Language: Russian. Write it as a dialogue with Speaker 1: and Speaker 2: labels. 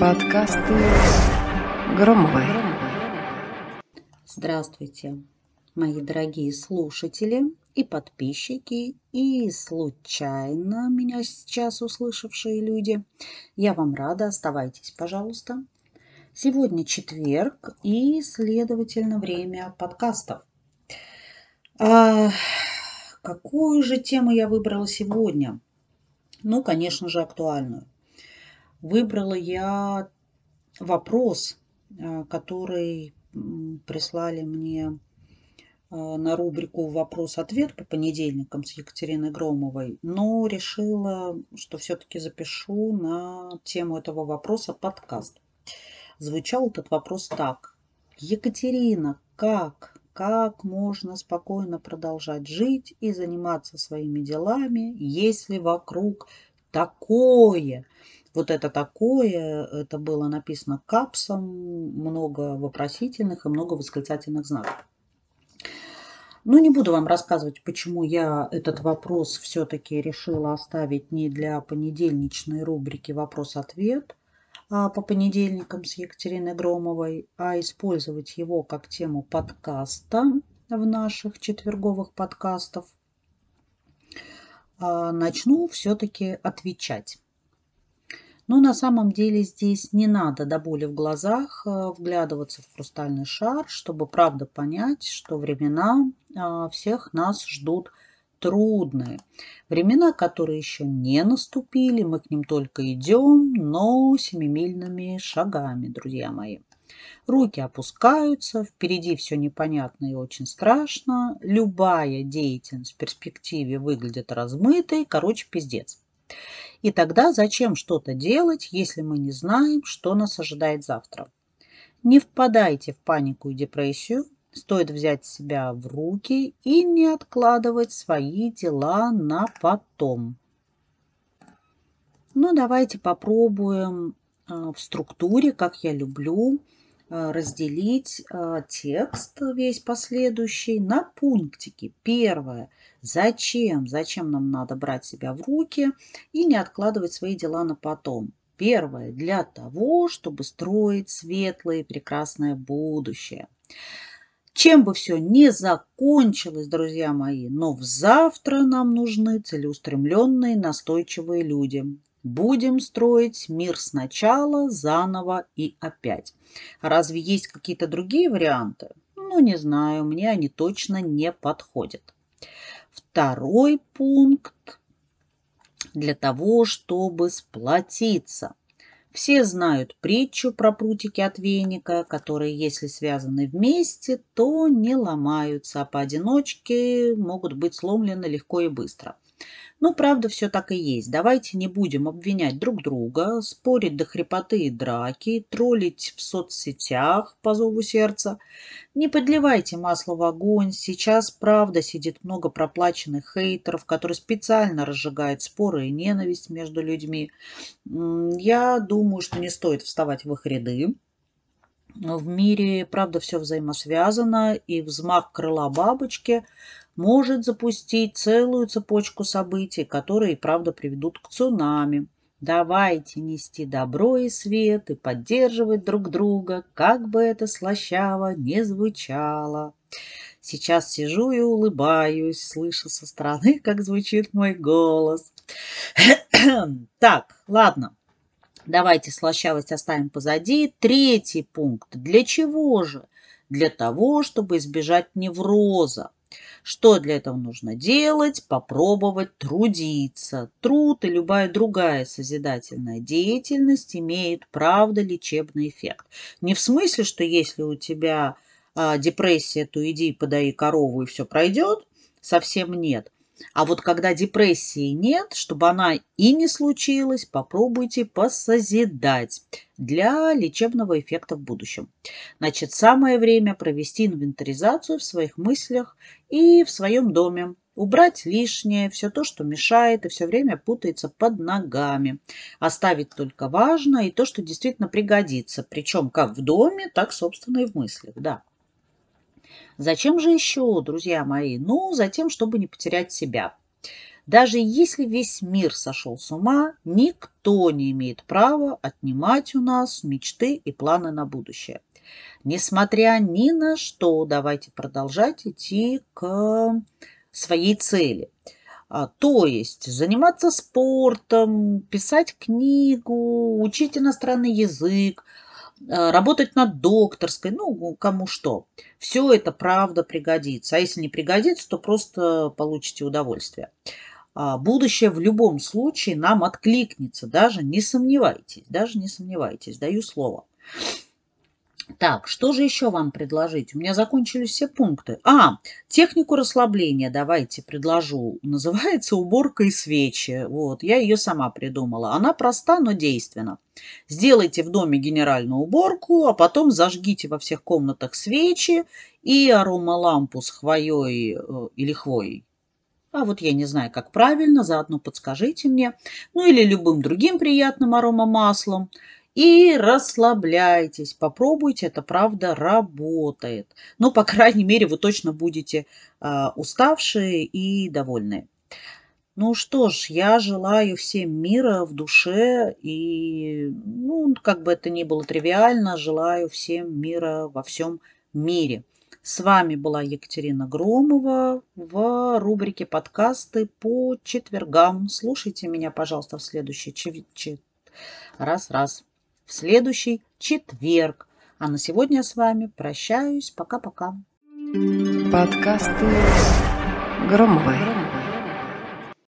Speaker 1: Подкасты Громовой.
Speaker 2: Здравствуйте, мои дорогие слушатели и подписчики, и случайно меня сейчас услышавшие люди. Я вам рада, оставайтесь, пожалуйста. Сегодня четверг и, следовательно, время подкастов. А, какую же тему я выбрала сегодня? Ну, конечно же, актуальную. Выбрала я вопрос, а, который прислали мне а, на рубрику «Вопрос-ответ» по понедельникам с Екатериной Громовой, но решила, что все-таки запишу на тему этого вопроса подкаст. Звучал этот вопрос так. Екатерина, как как можно спокойно продолжать жить и заниматься своими делами, если вокруг такое. Вот это такое, это было написано капсом, много вопросительных и много восклицательных знаков. Ну, не буду вам рассказывать, почему я этот вопрос все-таки решила оставить не для понедельничной рубрики «Вопрос-ответ», а, по понедельникам с Екатериной Громовой, а использовать его как тему подкаста в наших четверговых подкастов, а, начну все-таки отвечать. Но на самом деле здесь не надо до боли в глазах а, вглядываться в хрустальный шар, чтобы правда понять, что времена всех нас ждут – трудные. Времена, которые еще не наступили, мы к ним только идем, но семимильными шагами, друзья мои. Руки опускаются, впереди все непонятно и очень страшно. Любая деятельность в перспективе выглядит размытой, короче, пиздец. И тогда зачем что-то делать, если мы не знаем, что нас ожидает завтра? Не впадайте в панику и депрессию, Стоит взять себя в руки и не откладывать свои дела на потом. Ну, давайте попробуем а, в структуре, как я люблю, разделить а, текст весь последующий на пунктики. Первое. Зачем? Зачем нам надо брать себя в руки и не откладывать свои дела на потом? Первое. Для того, чтобы строить светлое и прекрасное будущее. Чем бы все не закончилось, друзья мои, но в завтра нам нужны целеустремленные, настойчивые люди. Будем строить мир сначала, заново и опять. Разве есть какие-то другие варианты? Ну, не знаю, мне они точно не подходят. Второй пункт для того, чтобы сплотиться – все знают притчу про прутики от веника, которые, если связаны вместе, то не ломаются, а поодиночке могут быть сломлены легко и быстро. Ну, правда, все так и есть. Давайте не будем обвинять друг друга, спорить до хрипоты и драки, троллить в соцсетях по зову сердца. Не подливайте масло в огонь. Сейчас, правда, сидит много проплаченных хейтеров, которые специально разжигают споры и ненависть между людьми. Я думаю, что не стоит вставать в их ряды. В мире, правда, все взаимосвязано, и взмах крыла бабочки может запустить целую цепочку событий, которые, правда, приведут к цунами. Давайте нести добро и свет и поддерживать друг друга, как бы это слащаво не звучало. Сейчас сижу и улыбаюсь, слыша со стороны, как звучит мой голос. Так, ладно, давайте слащавость оставим позади. Третий пункт. Для чего же? Для того, чтобы избежать невроза. Что для этого нужно делать? Попробовать трудиться. Труд и любая другая созидательная деятельность имеет, правда, лечебный эффект. Не в смысле, что если у тебя а, депрессия, то иди подай корову и все пройдет. Совсем нет. А вот когда депрессии нет, чтобы она и не случилась, попробуйте посозидать для лечебного эффекта в будущем. Значит, самое время провести инвентаризацию в своих мыслях и в своем доме. Убрать лишнее, все то, что мешает и все время путается под ногами. Оставить только важное и то, что действительно пригодится. Причем как в доме, так, собственно, и в мыслях. Да. Зачем же еще, друзья мои? Ну, затем, чтобы не потерять себя. Даже если весь мир сошел с ума, никто не имеет права отнимать у нас мечты и планы на будущее. Несмотря ни на что, давайте продолжать идти к своей цели. А, то есть заниматься спортом, писать книгу, учить иностранный язык, работать над докторской, ну, кому что. Все это правда пригодится. А если не пригодится, то просто получите удовольствие. А, будущее в любом случае нам откликнется, даже не сомневайтесь, даже не сомневайтесь, даю слово. Так, что же еще вам предложить? У меня закончились все пункты. А, технику расслабления давайте предложу. Называется уборка и свечи. Вот, я ее сама придумала. Она проста, но действенна. Сделайте в доме генеральную уборку, а потом зажгите во всех комнатах свечи и аромалампу с хвоей э, или хвоей. А вот я не знаю, как правильно, заодно подскажите мне. Ну или любым другим приятным аромамаслом и расслабляйтесь. Попробуйте, это правда работает. Ну, по крайней мере, вы точно будете э, уставшие и довольные. Ну что ж, я желаю всем мира в душе и, ну, как бы это ни было тривиально, желаю всем мира во всем мире. С вами была Екатерина Громова в рубрике подкасты по четвергам. Слушайте меня, пожалуйста, в следующий раз-раз в следующий четверг. А на сегодня с вами прощаюсь. Пока-пока.
Speaker 1: Подкасты Громовой.